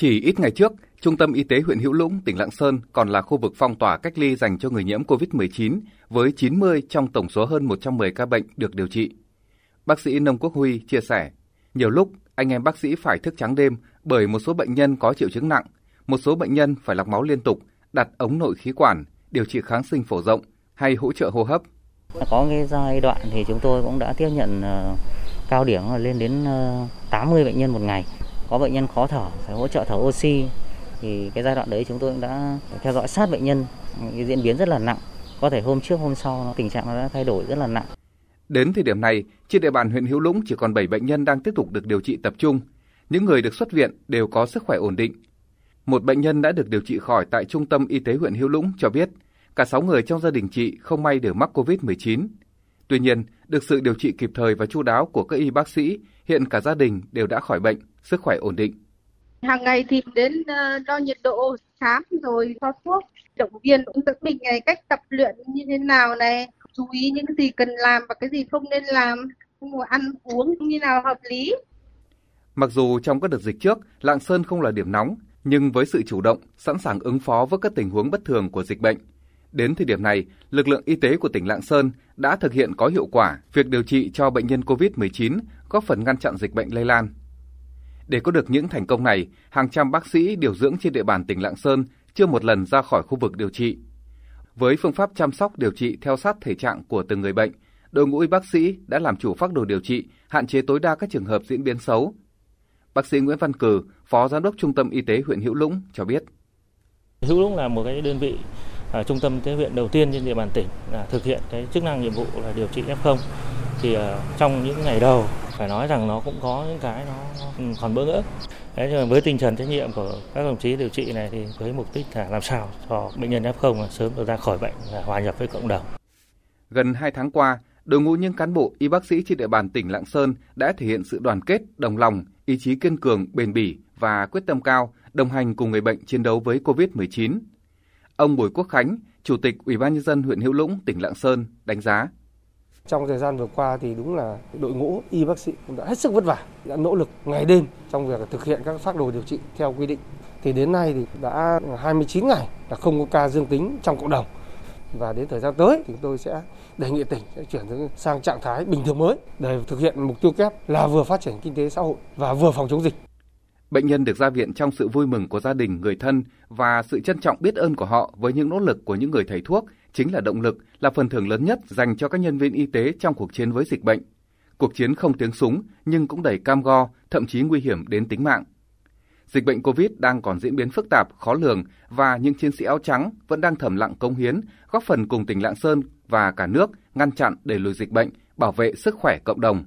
Chỉ ít ngày trước, Trung tâm Y tế huyện Hữu Lũng, tỉnh Lạng Sơn còn là khu vực phong tỏa cách ly dành cho người nhiễm COVID-19 với 90 trong tổng số hơn 110 ca bệnh được điều trị. Bác sĩ Nông Quốc Huy chia sẻ, nhiều lúc anh em bác sĩ phải thức trắng đêm bởi một số bệnh nhân có triệu chứng nặng, một số bệnh nhân phải lọc máu liên tục, đặt ống nội khí quản, điều trị kháng sinh phổ rộng hay hỗ trợ hô hấp. Có cái giai đoạn thì chúng tôi cũng đã tiếp nhận ờ, cao điểm lên đến ờ, 80 bệnh nhân một ngày. Có bệnh nhân khó thở phải hỗ trợ thở oxy thì cái giai đoạn đấy chúng tôi cũng đã theo dõi sát bệnh nhân cái diễn biến rất là nặng có thể hôm trước hôm sau tình trạng nó đã thay đổi rất là nặng Đến thời điểm này, trên địa bàn huyện Hữu Lũng chỉ còn 7 bệnh nhân đang tiếp tục được điều trị tập trung. Những người được xuất viện đều có sức khỏe ổn định. Một bệnh nhân đã được điều trị khỏi tại Trung tâm Y tế huyện Hữu Lũng cho biết, cả 6 người trong gia đình chị không may đều mắc COVID-19. Tuy nhiên, được sự điều trị kịp thời và chu đáo của các y bác sĩ, hiện cả gia đình đều đã khỏi bệnh, sức khỏe ổn định. Hàng ngày thì đến đo nhiệt độ, khám rồi cho thuốc, động viên cũng dẫn mình ngày cách tập luyện như thế nào này, chú ý những gì cần làm và cái gì không nên làm, ăn uống như nào hợp lý. Mặc dù trong các đợt dịch trước, Lạng Sơn không là điểm nóng, nhưng với sự chủ động, sẵn sàng ứng phó với các tình huống bất thường của dịch bệnh, đến thời điểm này, lực lượng y tế của tỉnh Lạng Sơn đã thực hiện có hiệu quả việc điều trị cho bệnh nhân COVID-19, góp phần ngăn chặn dịch bệnh lây lan. Để có được những thành công này, hàng trăm bác sĩ điều dưỡng trên địa bàn tỉnh Lạng Sơn chưa một lần ra khỏi khu vực điều trị. Với phương pháp chăm sóc điều trị theo sát thể trạng của từng người bệnh, đội ngũ y bác sĩ đã làm chủ phác đồ điều trị, hạn chế tối đa các trường hợp diễn biến xấu. Bác sĩ Nguyễn Văn Cử, Phó Giám đốc Trung tâm Y tế huyện Hữu Lũng cho biết. Hữu Lũng là một cái đơn vị à, trung tâm y tế huyện đầu tiên trên địa bàn tỉnh là thực hiện cái chức năng nhiệm vụ là điều trị F0. Thì à, trong những ngày đầu phải nói rằng nó cũng có những cái nó, nó còn bỡ ngỡ. Đấy, nhưng mà với tinh thần trách nhiệm của các đồng chí điều trị này thì với mục đích là làm sao cho bệnh nhân F0 sớm được ra khỏi bệnh và hòa nhập với cộng đồng. Gần 2 tháng qua, đội ngũ những cán bộ y bác sĩ trên địa bàn tỉnh Lạng Sơn đã thể hiện sự đoàn kết, đồng lòng, ý chí kiên cường, bền bỉ và quyết tâm cao đồng hành cùng người bệnh chiến đấu với COVID-19. Ông Bùi Quốc Khánh, Chủ tịch Ủy ban nhân dân huyện Hữu Lũng, tỉnh Lạng Sơn đánh giá trong thời gian vừa qua thì đúng là đội ngũ y bác sĩ cũng đã hết sức vất vả, đã nỗ lực ngày đêm trong việc thực hiện các phác đồ điều trị theo quy định. Thì đến nay thì đã 29 ngày là không có ca dương tính trong cộng đồng. Và đến thời gian tới thì chúng tôi sẽ đề nghị tỉnh sẽ chuyển sang trạng thái bình thường mới để thực hiện mục tiêu kép là vừa phát triển kinh tế xã hội và vừa phòng chống dịch. Bệnh nhân được ra viện trong sự vui mừng của gia đình, người thân và sự trân trọng biết ơn của họ với những nỗ lực của những người thầy thuốc chính là động lực, là phần thưởng lớn nhất dành cho các nhân viên y tế trong cuộc chiến với dịch bệnh. Cuộc chiến không tiếng súng nhưng cũng đầy cam go, thậm chí nguy hiểm đến tính mạng. Dịch bệnh COVID đang còn diễn biến phức tạp, khó lường và những chiến sĩ áo trắng vẫn đang thầm lặng công hiến, góp phần cùng tỉnh Lạng Sơn và cả nước ngăn chặn đẩy lùi dịch bệnh, bảo vệ sức khỏe cộng đồng.